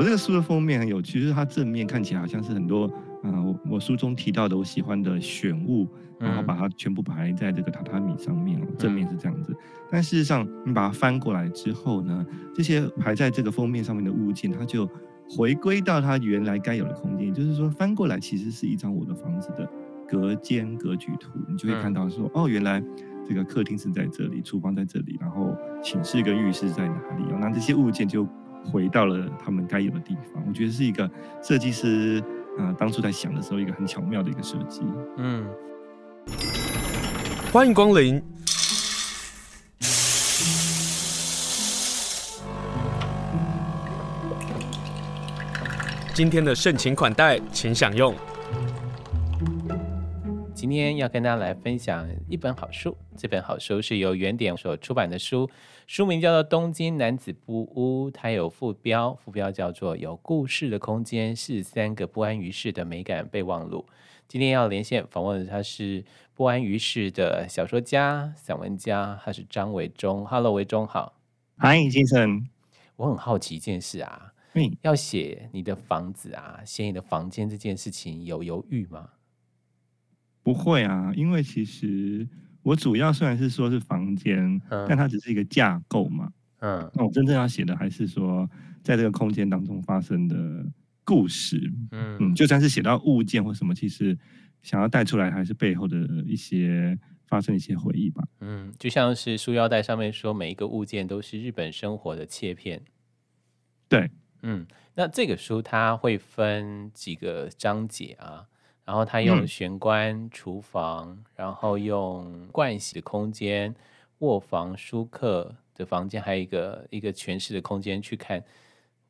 我这个书的封面很有趣，就是它正面看起来好像是很多，啊、呃，我我书中提到的我喜欢的选物，然后把它全部排在这个榻榻米上面，正面是这样子。但事实上，你把它翻过来之后呢，这些排在这个封面上面的物件，它就回归到它原来该有的空间。也就是说，翻过来其实是一张我的房子的隔间格局图，你就会看到说，哦，原来这个客厅是在这里，厨房在这里，然后寝室跟浴室在哪里？那这些物件就。回到了他们该有的地方，我觉得是一个设计师啊、呃，当初在想的时候，一个很巧妙的一个设计。嗯，欢迎光临。今天的盛情款待，请享用。今天要跟大家来分享一本好书，这本好书是由原点所出版的书，书名叫做《东京男子不屋》，它有副标，副标叫做《有故事的空间是三个不安于世的美感备忘录》。今天要连线访问的他是不安于世的小说家、散文家，他是张维忠。Hello，维中好。嗨，先生。我很好奇一件事啊，嗯，要写你的房子啊，写你的房间这件事情，有犹豫吗？不会啊，因为其实我主要虽然是说是房间，嗯、但它只是一个架构嘛。嗯，那我真正要写的还是说，在这个空间当中发生的故事。嗯嗯，就算是写到物件或什么，其实想要带出来还是背后的一些发生的一些回忆吧。嗯，就像是书腰带上面说，每一个物件都是日本生活的切片。对，嗯，那这个书它会分几个章节啊？然后他用玄关、厨房，嗯、然后用盥洗的空间、卧房、书客的房间，还有一个一个全室的空间去看。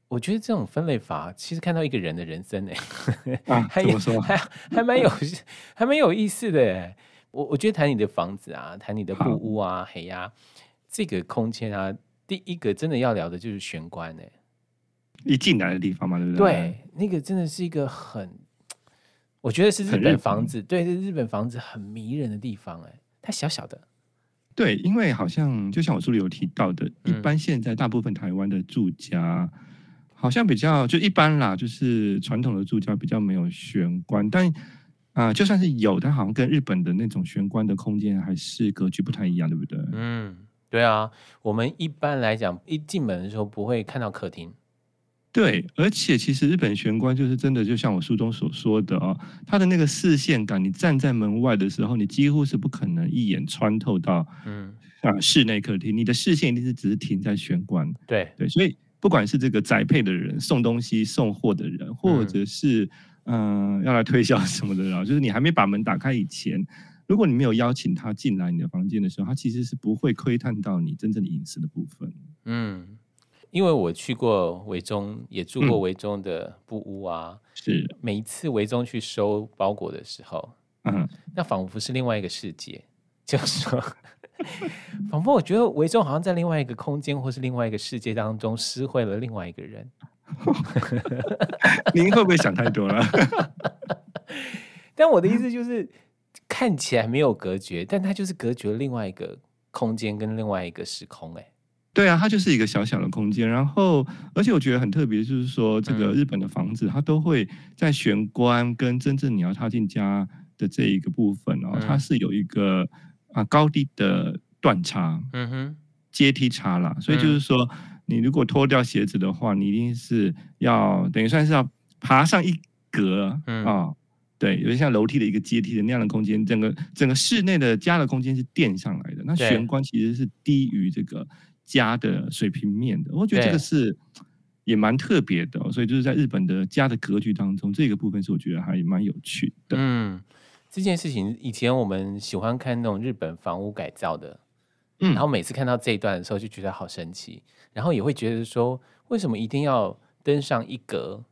我觉得这种分类法，其实看到一个人的人生呢，啊、还有还还蛮有还蛮有意思的。我我觉得谈你的房子啊，谈你的布屋啊，嘿呀，这个空间啊，第一个真的要聊的就是玄关呢，一进来的地方嘛，对不对？对，那个真的是一个很。我觉得是日本房子，对，是日本房子很迷人的地方，哎，它小小的，对，因为好像就像我书里有提到的，一般现在大部分台湾的住家，好像比较就一般啦，就是传统的住家比较没有玄关，但啊、呃，就算是有，但好像跟日本的那种玄关的空间还是格局不太一样，对不对？嗯，对啊，我们一般来讲，一进门的时候不会看到客厅。对，而且其实日本玄关就是真的，就像我书中所说的哦，它的那个视线感，你站在门外的时候，你几乎是不可能一眼穿透到，嗯啊室内客厅，你的视线一定是只是停在玄关。对对，所以不管是这个宅配的人、送东西、送货的人，或者是嗯、呃、要来推销什么的，然后就是你还没把门打开以前，如果你没有邀请他进来你的房间的时候，他其实是不会窥探到你真正的隐私的部分。嗯。因为我去过维中，也住过维中的布屋啊。嗯、是每一次维中去收包裹的时候，嗯，那仿佛是另外一个世界，就是说，仿佛我觉得维中好像在另外一个空间或是另外一个世界当中，失会了另外一个人。您会不会想太多了？但我的意思就是，看起来没有隔绝，但它就是隔绝了另外一个空间跟另外一个时空，欸，哎。对啊，它就是一个小小的空间，然后而且我觉得很特别，就是说这个日本的房子，它都会在玄关跟真正你要踏进家的这一个部分哦，它是有一个啊高低的断差，嗯哼，阶梯差啦，所以就是说你如果脱掉鞋子的话，你一定是要等于算是要爬上一格啊，对，有点像楼梯的一个阶梯的那样的空间，整个整个室内的家的空间是垫上来的，那玄关其实是低于这个。家的水平面的，我觉得这个是也蛮特别的，哦，所以就是在日本的家的格局当中，这个部分是我觉得还蛮有趣的。嗯，这件事情以前我们喜欢看那种日本房屋改造的，嗯，然后每次看到这一段的时候就觉得好神奇，然后也会觉得说，为什么一定要登上一格？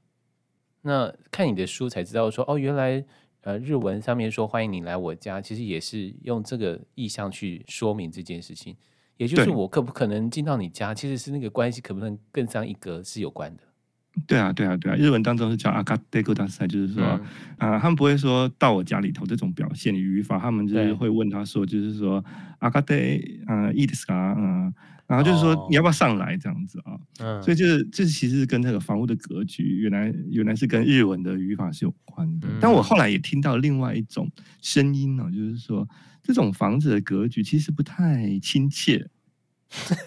那看你的书才知道说，哦，原来呃日文上面说欢迎你来我家，其实也是用这个意象去说明这件事情。也就是我可不可能进到你家，其实是那个关系可不可能更上一格是有关的。 对啊，对啊，对啊，日文当中是叫阿卡德古大赛，就是说，啊、嗯呃，他们不会说到我家里头这种表现语法，他们就是会问他说，就是说阿卡德，嗯，いいですか，嗯，然后就是说、哦、你要不要上来这样子啊？嗯，所以就是就是其实跟这个房屋的格局，原来原来是跟日文的语法是有关的。嗯、但我后来也听到另外一种声音呢，就是说 这种房子的格局其实不太亲切。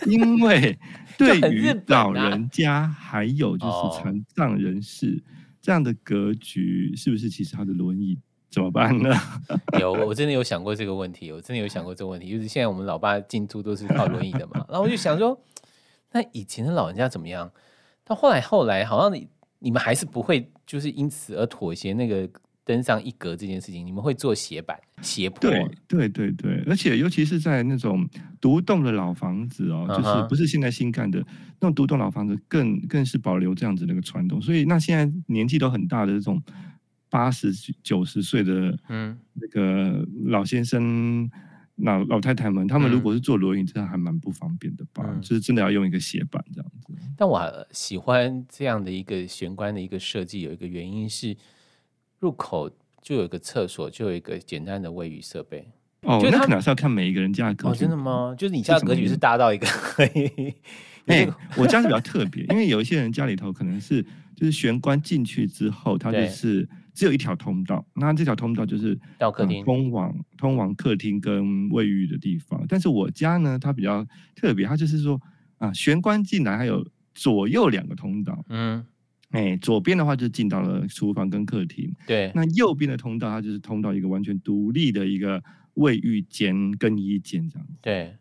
因为 对于老人家还有就是残障人士这样的格局，是不是其实他的轮椅怎么办呢？有，我真的有想过这个问题，我真的有想过这个问题，就是现在我们老爸进出都是靠轮椅的嘛，然后我就想说，那以前的老人家怎么样？到后来后来好像你你们还是不会就是因此而妥协那个。登上一格这件事情，你们会做斜板斜坡？对对对对，而且尤其是在那种独栋的老房子哦，uh. 就是不是现在新干的那种独栋老房子更，更更是保留这样子的一个传统。所以那现在年纪都很大的这种八十九十岁的嗯那个老先生、嗯、老老太太们，他们如果是坐轮椅，真的还蛮不方便的吧？嗯、就是真的要用一个斜板这样子。但我喜欢这样的一个玄关的一个设计，有一个原因是。入口就有一个厕所，就有一个简单的卫浴设备。哦，那可能是要看每一个人家的格局。哦，真的吗？就是你家的格局是大到一个。哎，我家是比较特别，因为有一些人家里头可能是就是玄关进去之后，它就是只有一条通道，那这条通道就是到客厅，通往通往客厅跟卫浴的地方。但是我家呢，它比较特别，它就是说啊，玄关进来还有左右两个通道。嗯。哎，左边的话就进到了厨房跟客厅，对。那右边的通道，它就是通到一个完全独立的一个卫浴间、更衣间这样子。对，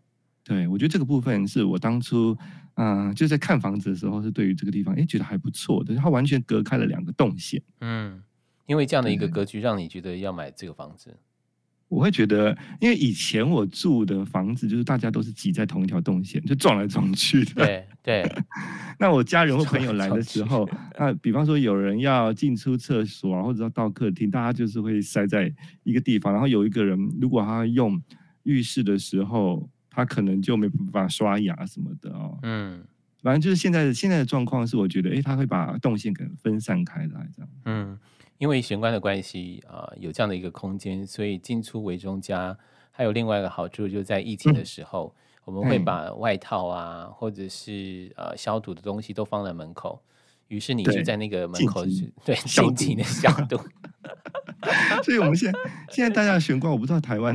对我觉得这个部分是我当初，嗯、呃，就在看房子的时候，是对于这个地方，哎，觉得还不错的。它完全隔开了两个动线。嗯，因为这样的一个格局，让你觉得要买这个房子。我会觉得，因为以前我住的房子就是大家都是挤在同一条动线，就撞来撞去的。对 那我家人或朋友来的时候，那比方说有人要进出厕所啊，或者要到客厅，大家就是会塞在一个地方。然后有一个人，如果他用浴室的时候，他可能就没办法刷牙什么的哦。嗯。反正就是现在的现在的状况是，我觉得，哎，他会把动线给分散开来，这样。嗯。因为玄关的关系啊、呃，有这样的一个空间，所以进出维中家还有另外一个好处，就是在疫情的时候，嗯、我们会把外套啊，嗯、或者是呃消毒的东西都放在门口，于是你就在那个门口是对尽情的消毒。所以我们现在现在大家的玄关，我不知道台湾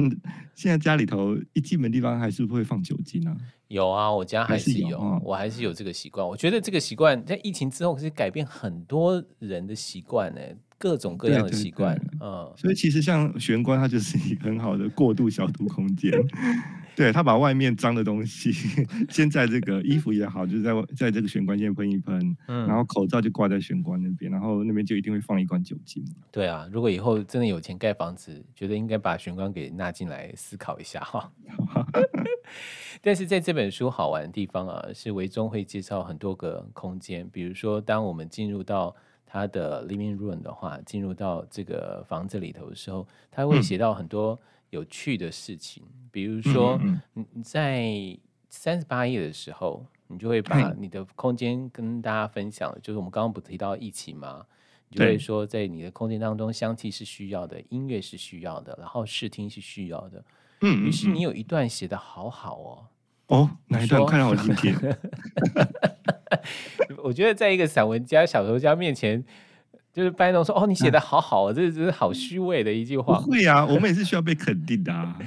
现在家里头一进门地方还是不会放酒精呢、啊？有啊，我家还是有，是有哦、我还是有这个习惯。我觉得这个习惯在疫情之后，可是改变很多人的习惯呢。各种各样的习惯，嗯，所以其实像玄关，它就是一个很好的过度消毒空间。对，他把外面脏的东西，先在这个衣服也好，就是在在这个玄关先喷一喷，嗯，然后口罩就挂在玄关那边，然后那边就一定会放一罐酒精。对啊，如果以后真的有钱盖房子，觉得应该把玄关给纳进来思考一下哈。但是在这本书好玩的地方啊，是维中会介绍很多个空间，比如说当我们进入到。他的 living room 的话，进入到这个房子里头的时候，他会写到很多有趣的事情，嗯、比如说你在三十八页的时候，你就会把你的空间跟大家分享，就是我们刚刚不提到疫情吗？你就会说，在你的空间当中，香气是需要的，音乐是需要的，然后视听是需要的。嗯，于是你有一段写的好好哦。哦，哪一段？说看让我听听。我觉得在一个散文家、小说家面前，就是班农说：“哦，你写的好好，啊、这这是好虚伪的一句话。”会啊，我们也是需要被肯定的啊。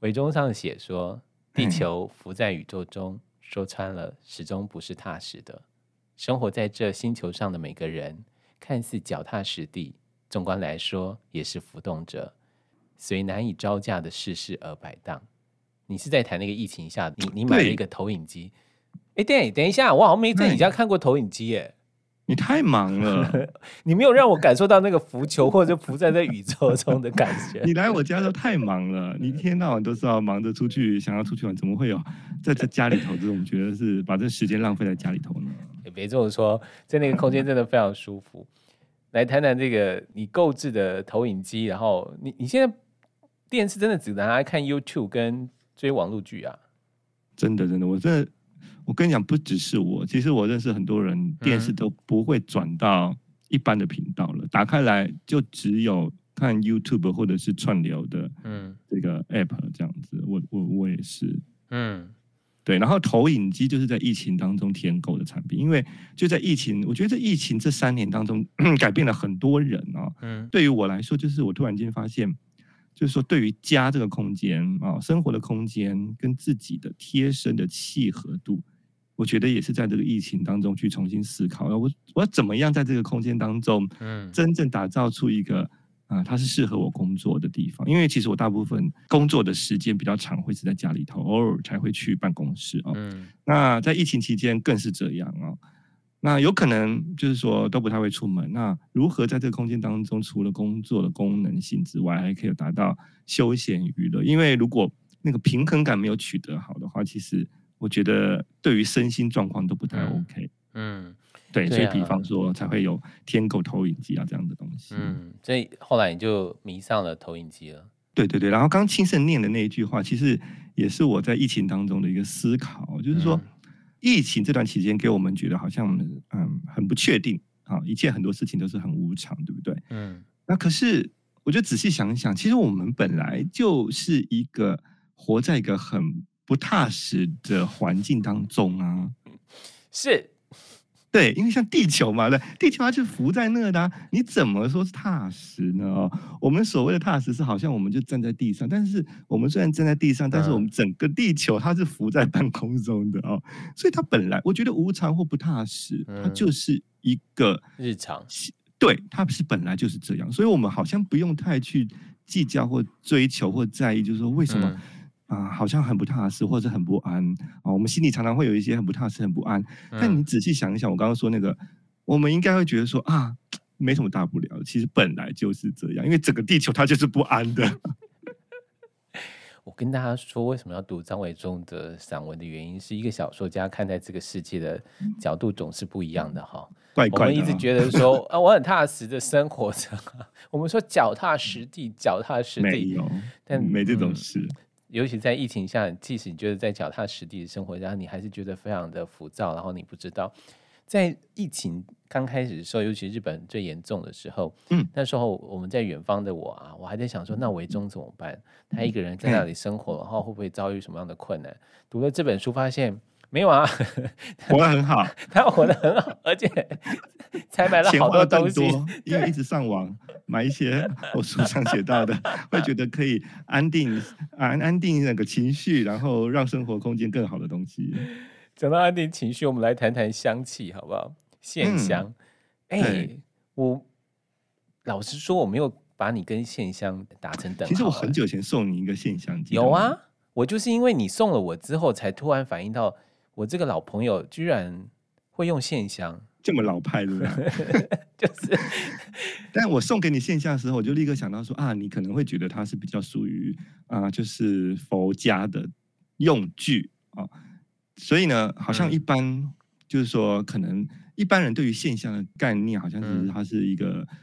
维中上写说：“地球浮在宇宙中，说穿了，始终不是踏实的。生活在这星球上的每个人，看似脚踏实地，纵观来说，也是浮动着，随难以招架的世事而摆荡。”你是在谈那个疫情下，你你买了一个投影机。哎，对，等一下，我好像没在你家看过投影机耶。你太忙了，你没有让我感受到那个浮球或者浮在这宇宙中的感觉。你来我家都太忙了，你一天到晚都是要忙着出去，想要出去玩，怎么会有在这家里头这种觉得是把这时间浪费在家里头呢？也别这么说，在那个空间真的非常舒服。来谈谈这个你购置的投影机，然后你你现在电视真的只拿来看 YouTube 跟追网络剧啊？真的真的，我真的。我跟你讲，不只是我，其实我认识很多人，电视都不会转到一般的频道了，嗯、打开来就只有看 YouTube 或者是串流的，嗯，这个 App 这样子。我我我也是，嗯，对。然后投影机就是在疫情当中添购的产品，因为就在疫情，我觉得在疫情这三年当中，改变了很多人啊。嗯，对于我来说，就是我突然间发现。就是说，对于家这个空间啊，生活的空间跟自己的贴身的契合度，我觉得也是在这个疫情当中去重新思考。我我要怎么样在这个空间当中，嗯，真正打造出一个啊，它是适合我工作的地方。因为其实我大部分工作的时间比较长，会是在家里头，偶尔才会去办公室哦。嗯，那在疫情期间更是这样哦。那有可能就是说都不太会出门，那如何在这个空间当中，除了工作的功能性之外，还可以达到休闲娱乐？因为如果那个平衡感没有取得好的话，其实我觉得对于身心状况都不太 OK。嗯，嗯对，对啊、所以比方说才会有天狗投影机啊这样的东西。嗯，所以后来你就迷上了投影机了。对对对，然后刚清盛念的那一句话，其实也是我在疫情当中的一个思考，就是说。嗯疫情这段期间，给我们觉得好像嗯很不确定啊，一切很多事情都是很无常，对不对？嗯。那可是，我就仔细想一想，其实我们本来就是一个活在一个很不踏实的环境当中啊。是。对，因为像地球嘛，对，地球它是浮在那的，啊，你怎么说是踏实呢？哦，我们所谓的踏实是好像我们就站在地上，但是我们虽然站在地上，但是我们整个地球它是浮在半空中的哦，所以它本来我觉得无常或不踏实，它就是一个日常，对，它是本来就是这样，所以我们好像不用太去计较或追求或在意，就是说为什么。啊，好像很不踏实，或者很不安啊。我们心里常常会有一些很不踏实、很不安。但你仔细想一想，我刚刚说那个，我们应该会觉得说啊，没什么大不了。其实本来就是这样，因为整个地球它就是不安的。我跟大家说，为什么要读张伟忠的散文的原因，是一个小说家看待这个世界的角度总是不一样的哈。怪怪的。我们一直觉得说 啊，我很踏实的生活着。我们说脚踏实地，脚踏实地，没有，但没这种事。嗯尤其在疫情下，即使你觉得在脚踏实地的生活下，你还是觉得非常的浮躁。然后你不知道，在疫情刚开始的时候，尤其日本最严重的时候，嗯，那时候我们在远方的我啊，我还在想说，那维中怎么办？他一个人在那里生活，然后会不会遭遇什么样的困难？读了这本书，发现。没有啊，活得很好，他活得很好，而且 才买了好多东西，因为一直上网买一些我书上写到的，会觉得可以安定安安定那个情绪，然后让生活空间更好的东西。讲到安定情绪，我们来谈谈香气好不好？线香，哎、嗯欸，我老实说，我没有把你跟线香打成等号。其实我很久前送你一个线香机，有啊，我就是因为你送了我之后，才突然反应到。我这个老朋友居然会用线香，这么老派的，就是。但我送给你线香的时候，我就立刻想到说啊，你可能会觉得它是比较属于啊，就是佛家的用具啊，所以呢，好像一般、嗯、就是说，可能一般人对于线香的概念，好像是它是一个。嗯，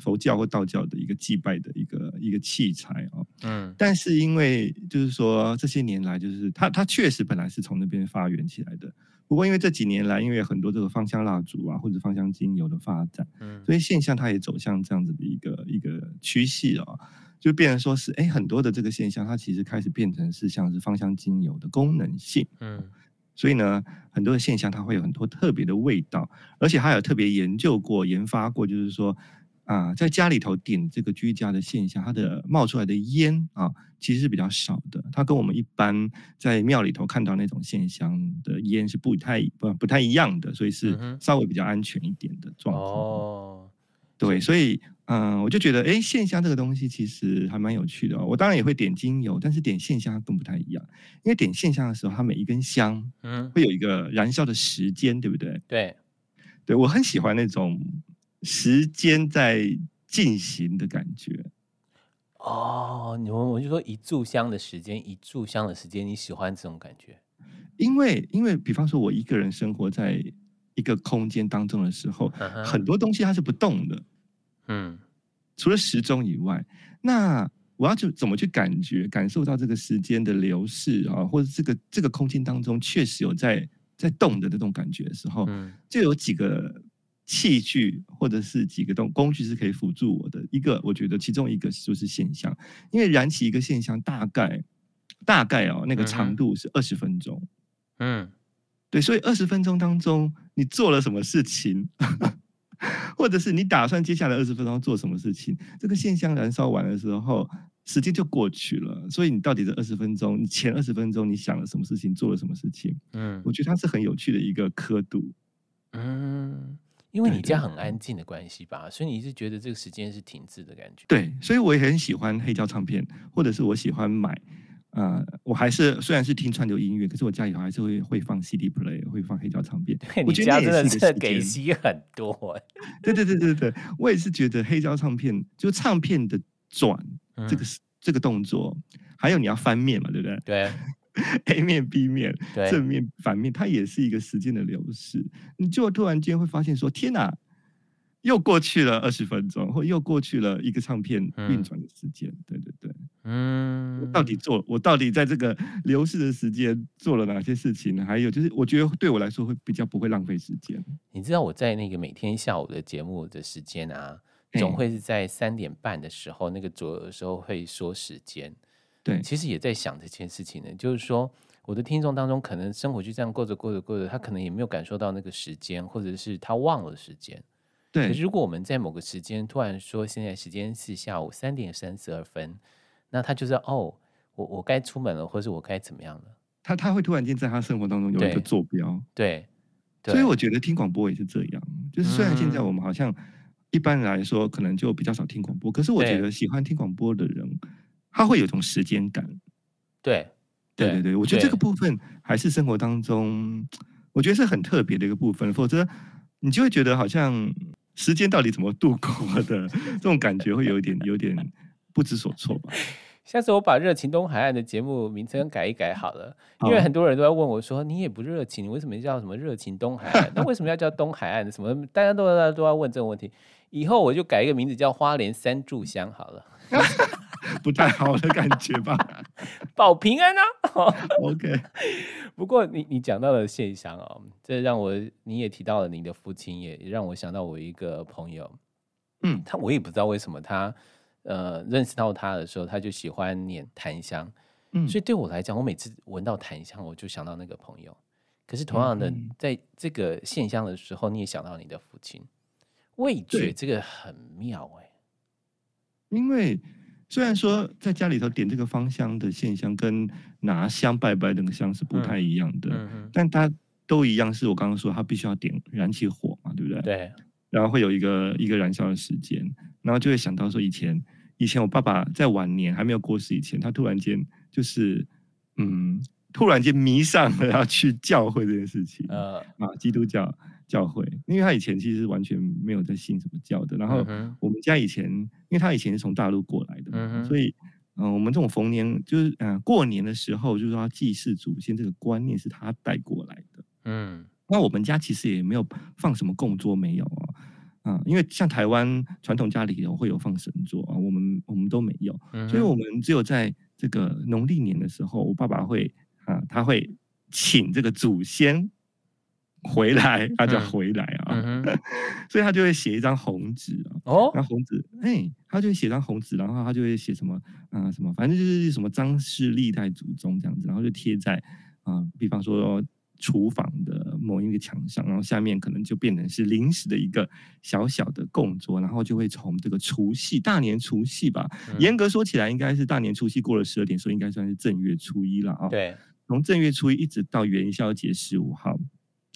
佛教或道教的一个祭拜的一个一个器材哦。嗯，但是因为就是说这些年来，就是它它确实本来是从那边发源起来的。不过因为这几年来，因为很多这个芳香蜡烛啊或者芳香精油的发展，嗯，所以现象它也走向这样子的一个一个趋势啊，就变成说是哎，很多的这个现象它其实开始变成是像是芳香精油的功能性，嗯。所以呢，很多的现象它会有很多特别的味道，而且还有特别研究过、研发过，就是说啊，在家里头点这个居家的现象，它的冒出来的烟啊，其实是比较少的。它跟我们一般在庙里头看到那种现象的烟是不太不不太一样的，所以是稍微比较安全一点的状况。哦，对，所以。嗯，我就觉得，哎，线香这个东西其实还蛮有趣的哦。我当然也会点精油，但是点线香更不太一样。因为点线香的时候，它每一根香，嗯，会有一个燃烧的时间，对不对？对，对我很喜欢那种时间在进行的感觉。哦，你我我就说一炷香的时间，一炷香的时间，你喜欢这种感觉？因为，因为比方说，我一个人生活在一个空间当中的时候，很多东西它是不动的。嗯，除了时钟以外，那我要去怎么去感觉、感受到这个时间的流逝啊，或者这个这个空间当中确实有在在动的那种感觉的时候，嗯、就有几个器具或者是几个东工具是可以辅助我的。一个，我觉得其中一个就是现象，因为燃起一个现象大概大概哦那个长度是二十分钟，嗯。对，所以二十分钟当中，你做了什么事情，或者是你打算接下来二十分钟做什么事情？这个线香燃烧完的时候，时间就过去了。所以你到底这二十分钟，你前二十分钟你想了什么事情，做了什么事情？嗯，我觉得它是很有趣的一个刻度。嗯，因为你家很安静的关系吧，所以你一直觉得这个时间是停滞的感觉。对，所以我也很喜欢黑胶唱片，或者是我喜欢买。呃，我还是虽然是听串流音乐，可是我家里头还是会会放 CD player，会放黑胶唱片。你家真的是给息很多。对对对对对，我也是觉得黑胶唱片就唱片的转这个、嗯、这个动作，还有你要翻面嘛，对不对？对，A 面 B 面，正面反面，它也是一个时间的流逝。你就突然间会发现说，天哪！又过去了二十分钟，或又过去了一个唱片运转的时间，嗯、对对对，嗯，我到底做，我到底在这个流逝的时间做了哪些事情呢？还有就是，我觉得对我来说会比较不会浪费时间。你知道我在那个每天下午的节目的时间啊，总会是在三点半的时候，那个左右的时候会说时间。对，其实也在想这件事情呢，就是说我的听众当中，可能生活就这样过着过着过着，他可能也没有感受到那个时间，或者是他忘了时间。对，可是如果我们在某个时间突然说现在时间是下午三点三十二分，那他就是哦，我我该出门了，或是我该怎么样了。他他会突然间在他生活当中有一个坐标。对，对，所以我觉得听广播也是这样。就是虽然现在我们好像一般来说可能就比较少听广播，可是我觉得喜欢听广播的人，他会有一种时间感。对，对对对，我觉得这个部分还是生活当中，我觉得是很特别的一个部分，否则你就会觉得好像。时间到底怎么度过的？这种感觉会有一点、有点不知所措吧。下次我把《热情东海岸》的节目名称改一改好了，因为很多人都在问我说：“你也不热情，你为什么叫什么热情东海岸？那为什么要叫东海岸？什么大家都在都要问这个问题。以后我就改一个名字叫花莲三炷香好了。” 不太好的感觉吧，保平安啊。OK，不过你你讲到了现象哦，这让我你也提到了你的父亲，也让我想到我一个朋友，嗯，他我也不知道为什么他呃认识到他的时候，他就喜欢念檀香，嗯，所以对我来讲，我每次闻到檀香，我就想到那个朋友。可是同样的，在这个现象的时候，你也想到你的父亲，味觉这个很妙哎、欸。因为虽然说在家里头点这个芳香的线香跟拿香拜拜的那个香是不太一样的，嗯嗯、但它都一样，是我刚刚说它必须要点燃起火嘛，对不对？对。然后会有一个一个燃烧的时间，然后就会想到说以前以前我爸爸在晚年还没有过世以前，他突然间就是嗯，突然间迷上了要去教会这件事情，呃啊，基督教。教会，因为他以前其实是完全没有在信什么教的。然后我们家以前，因为他以前是从大陆过来的，嗯、所以，嗯、呃，我们这种逢年就是，嗯、呃，过年的时候，就是说要祭祀祖先这个观念是他带过来的。嗯，那我们家其实也没有放什么供桌，没有啊，啊、呃，因为像台湾传统家里头会有放神桌啊，我们我们都没有，嗯、所以我们只有在这个农历年的时候，我爸爸会啊，他会请这个祖先。回来，他就回来啊，嗯嗯、所以他就会写一张红纸啊，哦，那红纸，哎，他就会写张红纸，然后他就会写什么啊、呃，什么，反正就是什么张氏历代祖宗这样子，然后就贴在啊、呃，比方说厨房的某一个墙上，然后下面可能就变成是临时的一个小小的供桌，然后就会从这个除夕大年除夕吧，嗯、严格说起来应该是大年除夕过了十二点，所以应该算是正月初一了啊，对，从正月初一一直到元宵节十五号。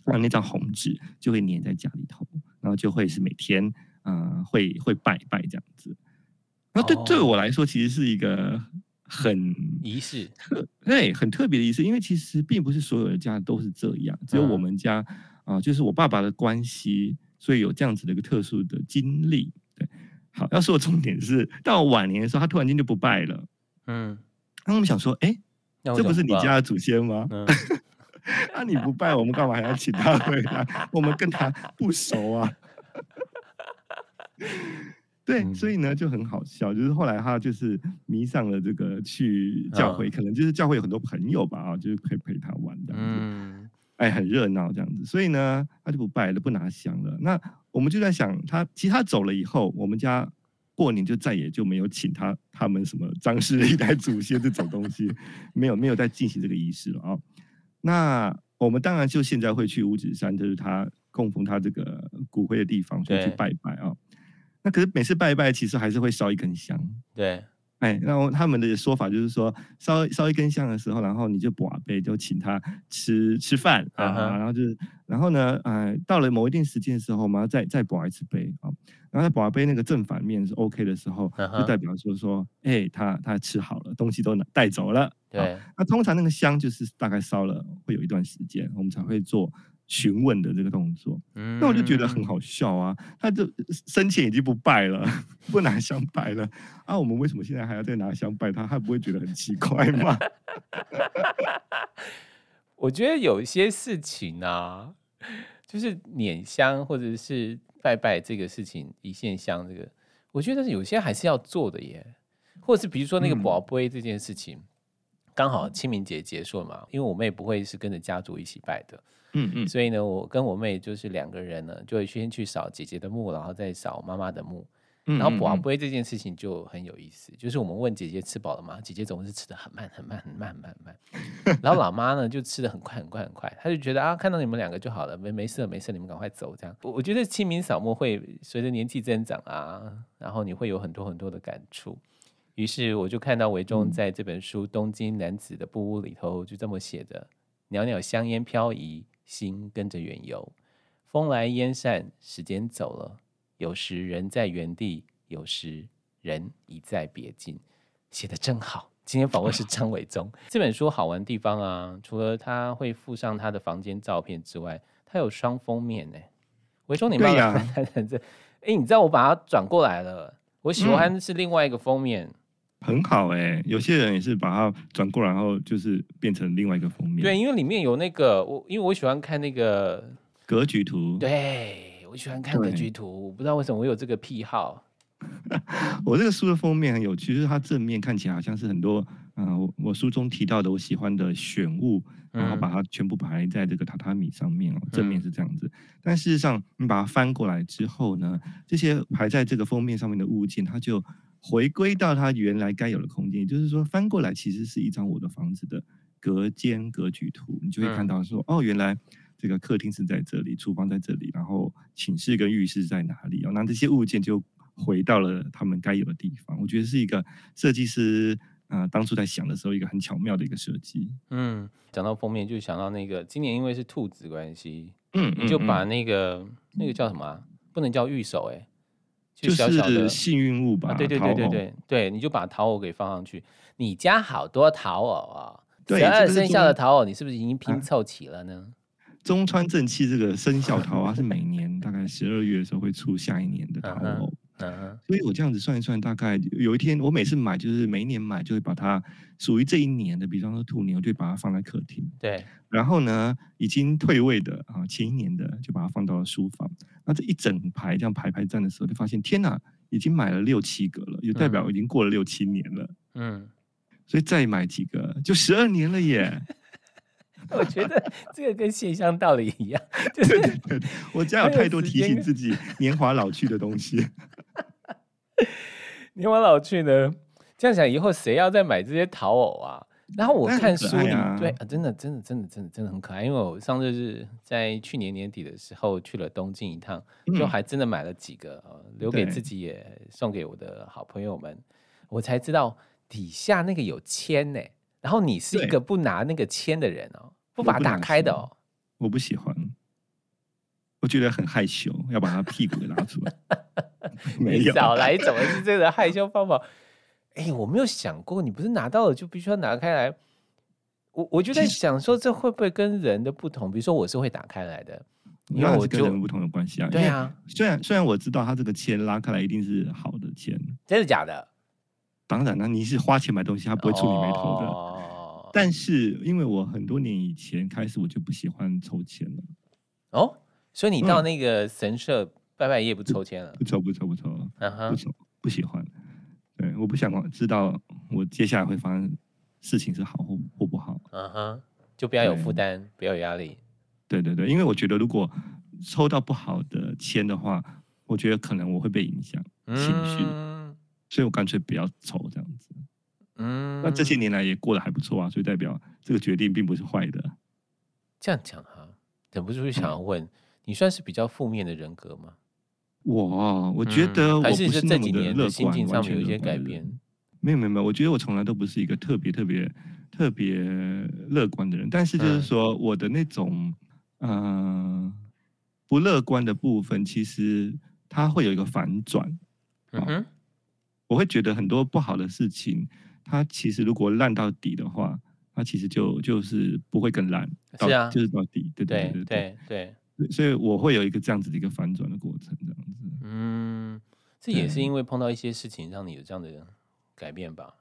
那那张红纸就会粘在家里头，然后就会是每天啊、呃、会会拜拜这样子。那对、oh. 对我来说，其实是一个很仪式，对，很特别的仪式。因为其实并不是所有的家都是这样，只有我们家啊、呃，就是我爸爸的关系，所以有这样子的一个特殊的经历。对，好，要说的重点是到晚年的时候，他突然间就不拜了。嗯，那我们想说，哎，这不是你家的祖先吗？嗯那、啊、你不拜，我们干嘛还要请他回来？我们跟他不熟啊。对，嗯、所以呢就很好笑，就是后来他就是迷上了这个去教会，哦、可能就是教会有很多朋友吧，啊，就是可以陪他玩这样子，嗯，哎，很热闹这样子，所以呢他就不拜了，不拿香了。那我们就在想，他其实他走了以后，我们家过年就再也就没有请他他们什么张氏历代祖先这种东西，没有没有再进行这个仪式了啊、哦。那我们当然就现在会去五指山，就是他供奉他这个骨灰的地方，所以去拜拜啊。对那可是每次拜一拜，其实还是会烧一根香。对，哎，然后他们的说法就是说，烧烧一根香的时候，然后你就把杯，就请他吃吃饭啊，uh huh. 然后就是，然后呢，呃，到了某一定时间的时候，我们要再再把一次杯啊。然后在跋杯那个正反面是 OK 的时候，uh. 就代表说说，哎，他他吃好了，东西都拿带走了。对，那通常那个香就是大概烧了会有一段时间，我们才会做。询问的这个动作，那我就觉得很好笑啊！他就生前已经不拜了，不拿香拜了啊！我们为什么现在还要再拿香拜他？他不会觉得很奇怪吗？我觉得有一些事情啊，就是捻香或者是拜拜这个事情，一线香这个，我觉得有些还是要做的耶。或者是比如说那个宝贝这件事情，刚、嗯、好清明节结束嘛，因为我妹不会是跟着家族一起拜的。嗯嗯，所以呢，我跟我妹就是两个人呢，就会先去扫姐姐的墓，然后再扫妈妈的墓。然后博杯这件事情就很有意思，就是我们问姐姐吃饱了吗？姐姐总是吃的很慢很慢很慢很慢很慢。然后老妈呢就吃的很快很快很快，她就觉得啊，看到你们两个就好了，没没事没事，你们赶快走这样。我我觉得清明扫墓会随着年纪增长啊，然后你会有很多很多的感触。于是我就看到维中在这本书《东京男子的布屋》里头就这么写的：袅袅香烟飘移。心跟着远游，风来烟散，时间走了。有时人在原地，有时人已在别境。写的真好。今天访问是张伟忠。这本书好玩的地方啊，除了他会附上他的房间照片之外，他有双封面呢。伟忠，你慢慢看看这。哎、欸，你知道我把它转过来了。我喜欢是另外一个封面。嗯很好哎、欸，有些人也是把它转过来，然后就是变成另外一个封面。对，因为里面有那个我，因为我喜欢看那个格局图。对，我喜欢看格局图，我不知道为什么我有这个癖好。我这个书的封面很有趣，就是它正面看起来好像是很多嗯、呃，我我书中提到的我喜欢的选物，然后把它全部排在这个榻榻米上面哦。正面是这样子，嗯、但事实上你把它翻过来之后呢，这些排在这个封面上面的物件，它就。回归到它原来该有的空间，也就是说，翻过来其实是一张我的房子的隔间格局图，你就会看到说，嗯、哦，原来这个客厅是在这里，厨房在这里，然后寝室跟浴室在哪里？哦，那这些物件就回到了他们该有的地方。我觉得是一个设计师啊、呃，当初在想的时候，一个很巧妙的一个设计。嗯，讲到封面，就想到那个今年因为是兔子关系，嗯，你就把那个、嗯、那个叫什么、啊？不能叫玉手哎、欸。就小小的幸运物吧，啊，对对对对对，对，你就把桃偶给放上去。你家好多桃偶啊，十二生肖的桃偶，你是不是已经拼凑齐了呢？啊、中川正气这个生肖桃花，是每年大概 十二月的时候会出下一年的桃偶。嗯嗯，所以我这样子算一算，大概有一天我每次买，就是每一年买就会把它属于这一年的，比方说兔年，我就会把它放在客厅。对，然后呢，已经退位的啊，前一年的就把它放到了书房。那这一整排这样排排站的时候，就发现天哪，已经买了六七个了，就代表已经过了六七年了。嗯，所以再买几个就十二年了耶。我觉得这个跟现象道理一样，就是对对对，我家有太多提醒自己年华老去的东西。年华老去呢？这样想以后谁要再买这些陶偶啊？然后我看书里，啊对啊，真的，真的，真的，真的，真的很可爱。因为我上次是在去年年底的时候去了东京一趟，嗯、就还真的买了几个，留给自己，也送给我的好朋友们。我才知道底下那个有签呢。然后你是一个不拿那个签的人哦，不把它打开的哦。我不喜欢，我觉得很害羞，要把他屁股给拿出来。没有，少来怎么是这个害羞方法？哎，我没有想过，你不是拿到了就必须要拿开来。我我就在想说，这会不会跟人的不同？比如说，我是会打开来的，因为我跟人不同的关系啊。对啊，虽然虽然我知道他这个签拉开来一定是好的签，真的假的？当然了，你是花钱买东西，他不会触你眉头的。哦但是，因为我很多年以前开始，我就不喜欢抽签了。哦，所以你到那个神社拜拜也不抽签了，不抽不抽不抽，嗯哼，不抽不喜欢。对，我不想知道我接下来会发生事情是好或或不好。嗯哼，就不要有负担，不要有压力。对对对，因为我觉得如果抽到不好的签的话，我觉得可能我会被影响情绪，嗯、所以我干脆不要抽这样子。嗯，那这些年来也过得还不错啊，所以代表这个决定并不是坏的。这样讲哈，忍不住想要问，嗯、你算是比较负面的人格吗？我我觉得我不是那么的乐观，心境上面有一些改变。没有没有没有，我觉得我从来都不是一个特别特别特别乐观的人，但是就是说我的那种嗯、呃、不乐观的部分，其实它会有一个反转。嗯哼，我会觉得很多不好的事情。它其实如果烂到底的话，它其实就就是不会更烂，是啊，就是到底，对对对对对，所以我会有一个这样子的一个反转的过程，这样子。嗯，这也是因为碰到一些事情让你有这样的改变吧？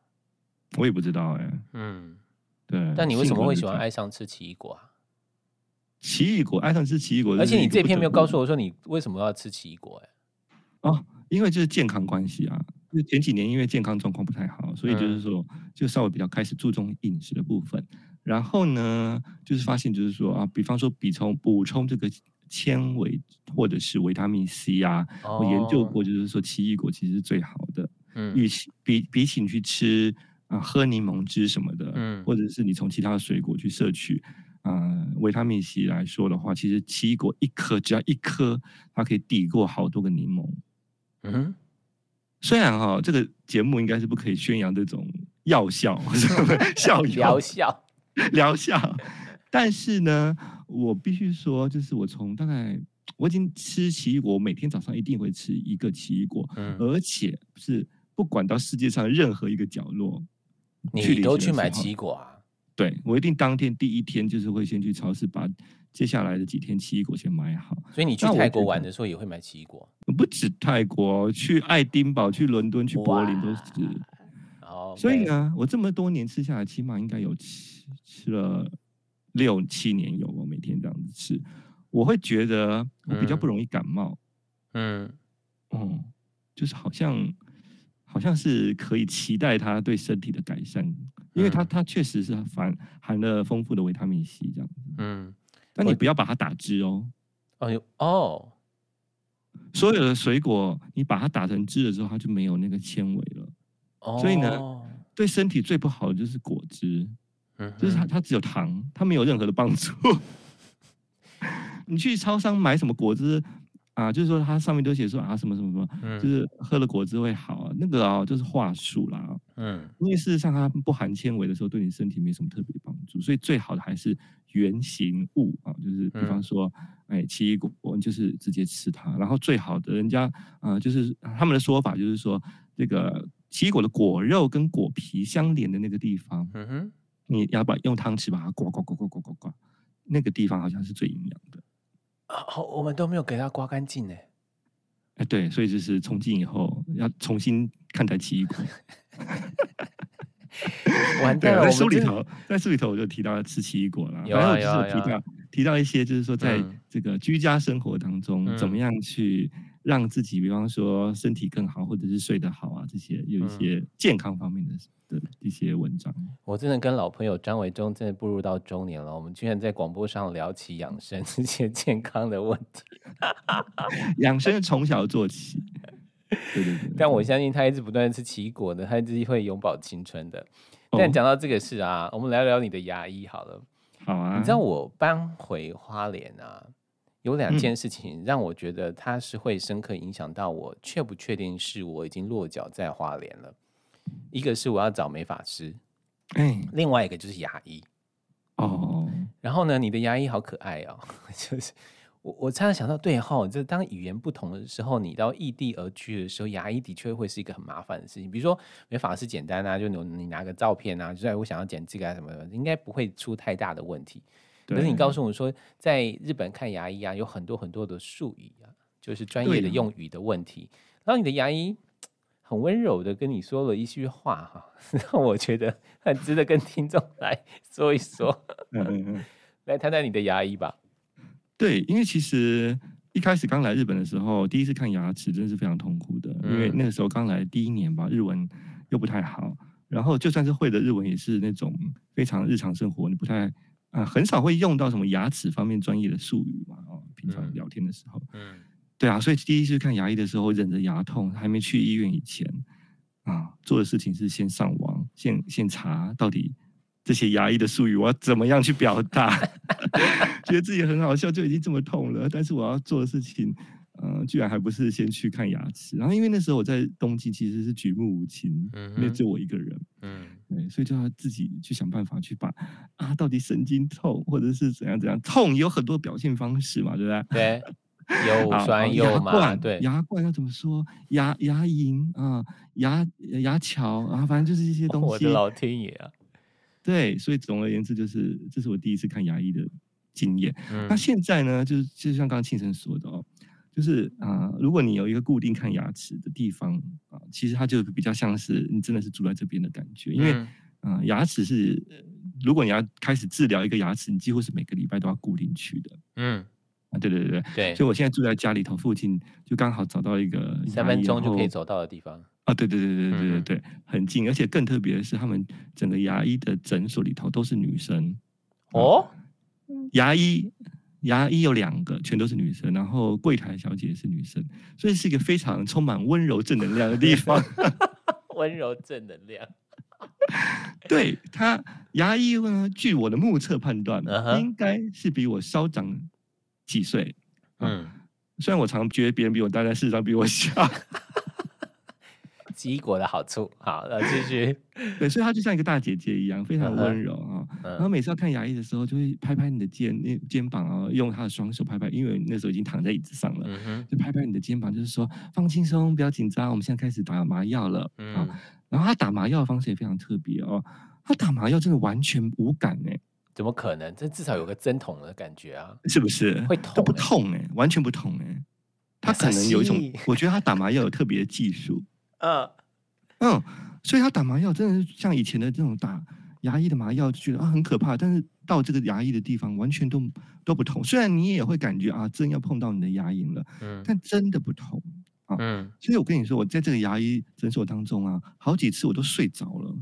我也不知道哎、欸。嗯，对。但你为什么会喜欢爱上吃奇异果啊？奇异果，爱上吃奇异果，而且你这篇没有告诉我说你为什么要吃奇异果、欸？哎，哦，因为就是健康关系啊。就前几年因为健康状况不太好，所以就是说就稍微比较开始注重饮食的部分。然后呢，就是发现就是说啊，比方说补充补充这个纤维或者是维他命 C 啊，我研究过，就是说奇异果其实是最好的。嗯，与其比比起你去吃啊喝柠檬汁什么的，嗯，或者是你从其他的水果去摄取啊维他命 C 来说的话，其实奇异果一颗只要一颗，它可以抵过好多个柠檬。嗯。虽然哈、哦，这个节目应该是不可以宣扬这种药效、效疗效、疗效，但是呢，我必须说，就是我从大概我已经吃奇异果，我每天早上一定会吃一个奇异果，嗯、而且是不管到世界上任何一个角落，你都去买奇异果啊？对，我一定当天第一天就是会先去超市把。接下来的几天奇异果先买好，所以你去泰国玩的时候也会买奇异果？不止泰国，去爱丁堡、去伦敦、去柏林都是。哦，所以呢，我这么多年吃下来，起码应该有吃吃了六七年有，我每天这样子吃，我会觉得我比较不容易感冒。嗯，哦，就是好像好像是可以期待它对身体的改善，因为它它确实是含含了丰富的维他命 C 这样子。嗯。但你不要把它打汁哦。哦哟哦，所有的水果你把它打成汁了之后，它就没有那个纤维了。哦，所以呢，对身体最不好的就是果汁，嗯，就是它它只有糖，它没有任何的帮助。你去超商买什么果汁？啊，就是说它上面都写说啊什么什么什么，嗯、就是喝了果汁会好啊，那个啊就是话术啦。嗯，因为事实上它不含纤维的时候，对你身体没什么特别帮助，所以最好的还是原型物啊，就是比方说，嗯、哎，奇异果，我们就是直接吃它。然后最好的人家啊，就是他们的说法就是说，这个奇异果的果肉跟果皮相连的那个地方，嗯哼，你要把用汤匙把它刮刮刮刮刮刮刮，那个地方好像是最营养的。好，我们都没有给它刮干净呢。哎，对，所以就是从今以后要重新看待奇异果。完蛋了，在书里头，在书里头我就提到了吃奇异果了，有啊有啊，提到提到一些，就是说在这个居家生活当中，怎么样去让自己，比方说身体更好，或者是睡得好啊，这些有一些健康方面的。的一些文章，我真的跟老朋友张维忠真的步入到中年了。我们居然在广播上聊起养生 这些健康的问题。养生从小做起，对对对。但我相信他一直不断吃奇异果的，他一直会永葆青春的。但讲到这个事啊，我们聊聊你的牙医好了。好啊。你知道我搬回花莲啊，有两件事情让我觉得它是会深刻影响到我，确不确定是我已经落脚在花莲了。一个是我要找美发师，哎，另外一个就是牙医，哦，然后呢，你的牙医好可爱哦，就是我我常常想到，对哈，就当语言不同的时候，你到异地而居的时候，牙医的确会是一个很麻烦的事情。比如说美发师简单啊，就你你拿个照片啊，就我想要剪这个啊什么的，应该不会出太大的问题。可是你告诉我说，在日本看牙医啊，有很多很多的术语啊，就是专业的用语的问题，然后你的牙医。很温柔的跟你说了一句话哈，让我觉得很值得跟听众来说一说。来谈谈你的牙医吧。对，因为其实一开始刚来日本的时候，第一次看牙齿真的是非常痛苦的，因为那个时候刚来第一年吧，日文又不太好，然后就算是会的日文也是那种非常日常生活，你不太啊、呃、很少会用到什么牙齿方面专业的术语嘛，哦，平常聊天的时候，嗯，对啊，所以第一次看牙医的时候，忍着牙痛，还没去医院以前啊，做的事情是先上网，先先查到底。这些牙医的术语，我要怎么样去表达？觉得自己很好笑，就已经这么痛了。但是我要做的事情，呃，居然还不是先去看牙齿。然后因为那时候我在东京其实是举目无亲，嗯，因为只有我一个人，嗯，对，所以就要自己去想办法去把啊，到底神经痛或者是怎样怎样痛，有很多表现方式嘛，对不对？对，有 酸有麻，对，牙冠要怎么说？牙牙龈啊，牙牙桥啊，反正就是一些东西。我的老天爷啊！对，所以总而言之，就是这是我第一次看牙医的经验。嗯、那现在呢，就是就像刚刚庆生说的哦，就是啊、呃，如果你有一个固定看牙齿的地方啊，其实它就比较像是你真的是住在这边的感觉。因为啊、牙齿是如果你要开始治疗一个牙齿，你几乎是每个礼拜都要固定去的。嗯，啊，对对对对，对。所以我现在住在家里头附近，就刚好找到一个三分钟就可以走到的地方。啊，对对对对对对对，嗯、很近，而且更特别的是，他们整个牙医的诊所里头都是女生哦。牙医牙医有两个，全都是女生，然后柜台小姐也是女生，所以是一个非常充满温柔正能量的地方。温柔正能量，对他牙医呢，据我的目测判断，uh huh. 应该是比我稍长几岁。嗯，虽然我常觉得别人比我大，但事实上比我小。奇异果的好处，好，那继续。对，所以她就像一个大姐姐一样，非常温柔啊。嗯、然后每次要看牙医的时候，就会拍拍你的肩、那肩膀啊，用她的双手拍拍，因为那时候已经躺在椅子上了，嗯、就拍拍你的肩膀，就是说放轻松，不要紧张，我们现在开始打麻药了。嗯、然后她打麻药的方式也非常特别哦，她打麻药真的完全无感哎，怎么可能？这至少有个针筒的感觉啊，是不是？会痛？都不痛哎，完全不痛哎。他可能有一种，我觉得他打麻药有特别的技术。嗯嗯，所以他打麻药真的是像以前的这种打牙医的麻药，就觉得啊很可怕。但是到这个牙医的地方，完全都都不痛。虽然你也会感觉啊，真要碰到你的牙龈了，嗯，但真的不痛啊。嗯，所以我跟你说，我在这个牙医诊所当中啊，好几次我都睡着了，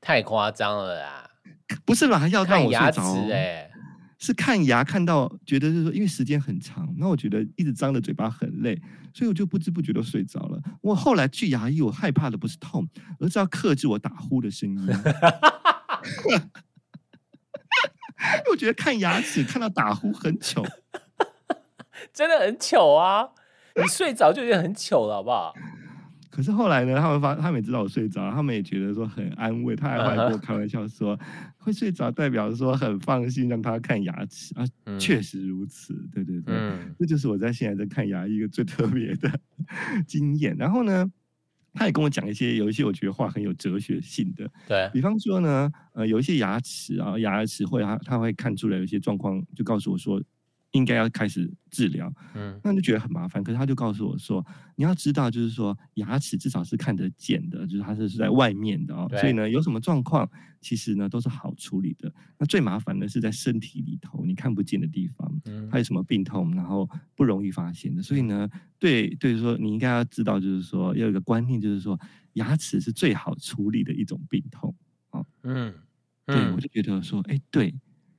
太夸张了啦！不是麻药让我睡着，哎。是看牙看到觉得就是说，因为时间很长，那我觉得一直张着嘴巴很累，所以我就不知不觉都睡着了。我后来去牙医，我害怕的不是痛，而是要克制我打呼的声音。我觉得看牙齿看到打呼很糗，真的很糗啊！你睡着就已经很糗了，好不好？可是后来呢，他们发，他们也知道我睡着，他们也觉得说很安慰，他还会跟我开玩笑说，uh huh. 会睡着代表说很放心，让他看牙齿啊，嗯、确实如此，对对对，嗯、这就是我在现在在看牙医一个最特别的经验。然后呢，他也跟我讲一些，有一些我觉得话很有哲学性的，对，比方说呢，呃，有一些牙齿啊，牙齿会他他会看出来有一些状况，就告诉我说。应该要开始治疗，嗯，那就觉得很麻烦。可是他就告诉我说，你要知道，就是说牙齿至少是看得见的，就是它是是在外面的哦。所以呢，有什么状况，其实呢都是好处理的。那最麻烦的是在身体里头你看不见的地方，嗯，它有什么病痛，然后不容易发现的。所以呢，对，对，说你应该要知道，就是说要有一个观念，就是说牙齿是最好处理的一种病痛啊。嗯，嗯对，我就觉得说，哎，对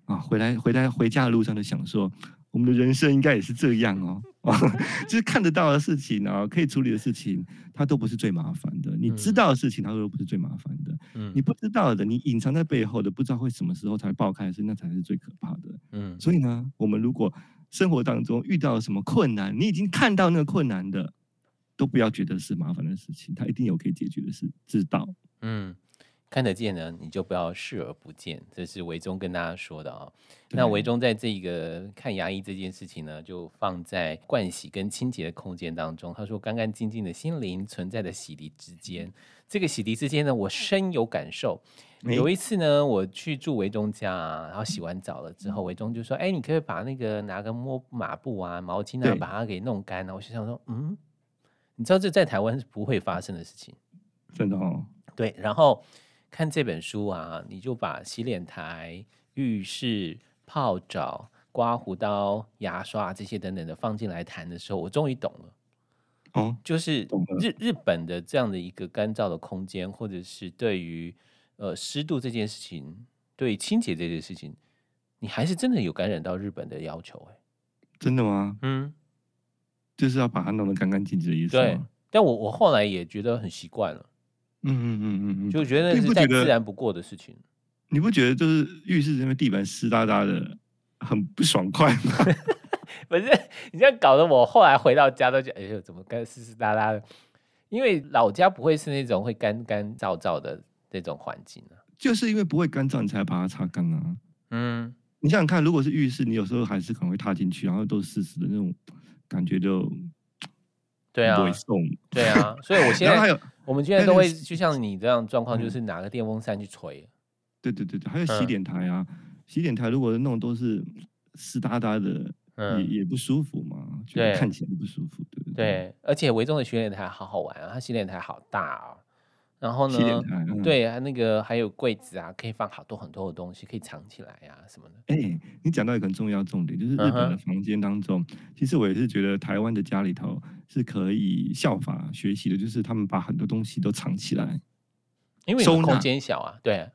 啊，回来回来回家的路上就想说。我们的人生应该也是这样哦，就是看得到的事情啊，可以处理的事情，它都不是最麻烦的。你知道的事情，它都不是最麻烦的。嗯，你不知道的，你隐藏在背后的，不知道会什么时候才爆开的事，那才是最可怕的。嗯，所以呢，我们如果生活当中遇到了什么困难，你已经看到那个困难的，都不要觉得是麻烦的事情，它一定有可以解决的事，知道。嗯。看得见呢，你就不要视而不见，这是维中跟大家说的啊、哦。那维中在这个看牙医这件事情呢，就放在盥洗跟清洁的空间当中。他说，干干净净的心灵存在的洗涤之间，这个洗涤之间呢，我深有感受。欸、有一次呢，我去住维中家，啊然后洗完澡了之后，维中就说：“哎，你可以把那个拿个抹抹布啊、毛巾啊，把它给弄干。”我就想说：“嗯，你知道这在台湾是不会发生的事情，真的哦。”对，然后。看这本书啊，你就把洗脸台、浴室、泡澡、刮胡刀、牙刷这些等等的放进来谈的时候，我终于懂了。哦，就是日日本的这样的一个干燥的空间，或者是对于呃湿度这件事情，对清洁这件事情，你还是真的有感染到日本的要求哎？真的吗？嗯，就是要把它弄得干干净净的意思。对，但我我后来也觉得很习惯了。嗯嗯嗯嗯嗯，就觉得是再自然不过的事情。你不觉得就是浴室这边地板湿哒哒的，很不爽快吗？不是，你这样搞得我后来回到家都觉得，哎呦，怎么干湿湿哒哒的？因为老家不会是那种会干干燥燥的那种环境啊。就是因为不会干燥，你才把它擦干啊。嗯，你想想看，如果是浴室，你有时候还是可能会踏进去，然后都是湿湿的那种感觉就，对啊，对啊。所以我现 在还有，我们现在都会就像你这样状况，就是拿个电风扇去吹。对对对对，还有洗脸台啊，嗯、洗脸台如果弄都是湿哒哒的。嗯，也也不舒服嘛，觉得看起来不舒服，对不对？对，而且维中的洗脸台好好玩啊，它洗脸台好大啊，然后呢，对，那个还有柜子啊，可以放好多很多的东西，可以藏起来呀、啊，什么的。哎、欸，你讲到一个很重要重点，就是日本的房间当中，其实我也是觉得台湾的家里头是可以效法学习的，就是他们把很多东西都藏起来，因为空间小啊，对，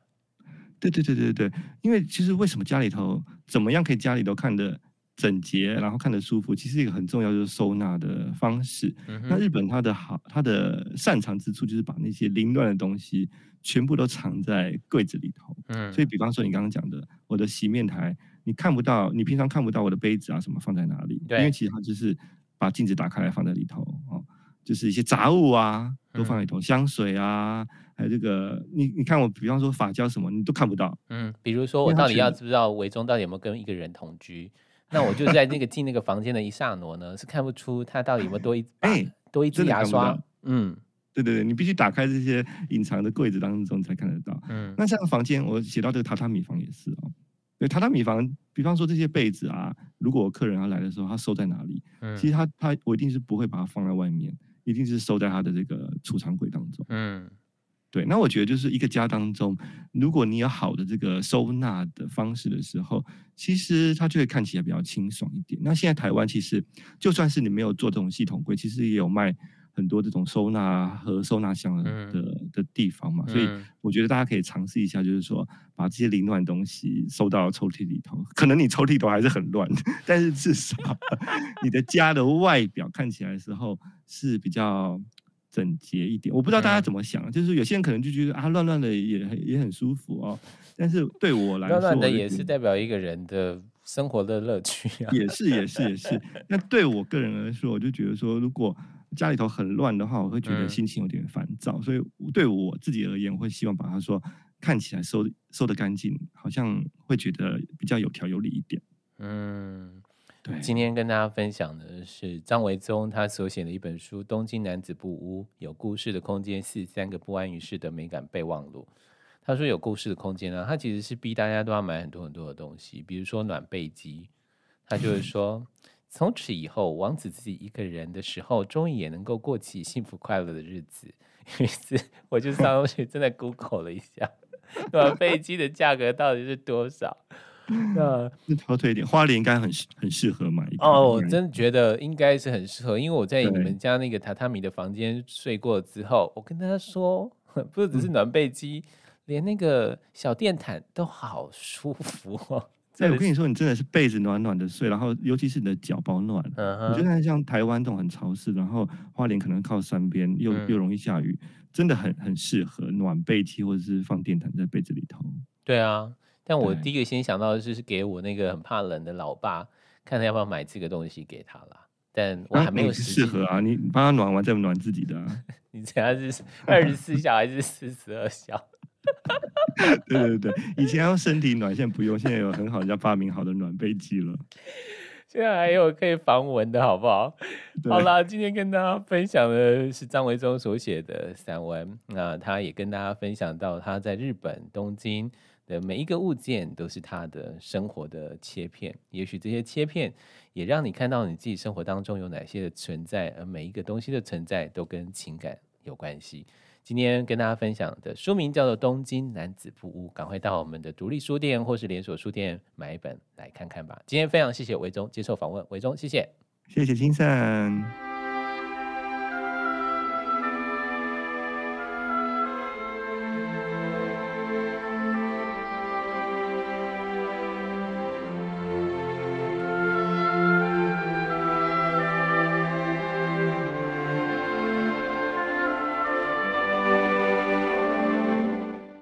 对对对对对，因为其实为什么家里头怎么样可以家里头看的整洁，然后看得舒服，其实一个很重要就是收纳的方式。嗯、那日本它的好，它的擅长之处就是把那些凌乱的东西全部都藏在柜子里头。嗯，所以比方说你刚刚讲的，我的洗面台，你看不到，你平常看不到我的杯子啊什么放在哪里，因为其实它就是把镜子打开来放在里头哦，就是一些杂物啊都放在里头，嗯、香水啊，还有这个，你你看我，比方说发胶什么，你都看不到。嗯，比如说我到底要知道维中到底有没有跟一个人同居？那我就在那个进那个房间的一刹那呢，是看不出他到底有没有多一哎、欸、多一支牙刷。嗯，对对对，你必须打开这些隐藏的柜子当中才看得到。嗯，那像房间我写到这个榻榻米房也是哦。对，榻榻米房，比方说这些被子啊，如果客人要来的时候，他收在哪里？嗯，其实他他我一定是不会把它放在外面，一定是收在他的这个储藏柜当中。嗯。对，那我觉得就是一个家当中，如果你有好的这个收纳的方式的时候，其实它就会看起来比较清爽一点。那现在台湾其实就算是你没有做这种系统柜，其实也有卖很多这种收纳和收纳箱的、嗯、的地方嘛。所以我觉得大家可以尝试一下，就是说把这些凌乱的东西收到抽屉里头。可能你抽屉都还是很乱，但是至少 你的家的外表看起来的时候是比较。整洁一点，我不知道大家怎么想，嗯、就是有些人可能就觉得啊，乱乱的也也很舒服哦。但是对我来说，乱乱的也是代表一个人的生活的乐趣啊。也是也是也是。那对我个人来说，我就觉得说，如果家里头很乱的话，我会觉得心情有点烦躁。嗯、所以对我自己而言，我会希望把它说看起来收收得干净，好像会觉得比较有条有理一点。嗯。今天跟大家分享的是张维宗他所写的一本书《东京男子布屋：有故事的空间四三个不安于室的美感备忘录》。他说有故事的空间呢，他其实是逼大家都要买很多很多的东西，比如说暖被机。他就是说，从此以后，王子自己一个人的时候，终于也能够过起幸福快乐的日子。于是我就上去真的 Google 了一下，暖被机的价格到底是多少。那挑推一点，花莲应该很很适合买一哦，我真的觉得应该是很适合，因为我在你们家那个榻榻米的房间睡过之后，我跟大家说，不只是暖被机，嗯、连那个小电毯都好舒服哦。对，我跟你说，你真的是被子暖暖的睡，然后尤其是你的脚保暖。嗯哼，我觉得像台湾这种很潮湿，然后花莲可能靠山边，又、嗯、又容易下雨，真的很很适合暖被机或者是放电毯在被子里头。对啊。但我第一个先想到的就，是给我那个很怕冷的老爸，看他要不要买这个东西给他啦。但我还没有适合啊，你帮他暖完再暖自己的啊。你这样是 二十四小还是四十二小？对对对，以前要身体暖，现在不用，现在有很好人家发明好的暖被机了。现在还有可以防蚊的好不好？好啦，今天跟大家分享的是张维宗所写的散文，那他也跟大家分享到他在日本东京。的每一个物件都是他的生活的切片，也许这些切片也让你看到你自己生活当中有哪些的存在，而每一个东西的存在都跟情感有关系。今天跟大家分享的书名叫做《东京男子布屋》，赶快到我们的独立书店或是连锁书店买一本来看看吧。今天非常谢谢维中接受访问，维中谢谢，谢谢金善。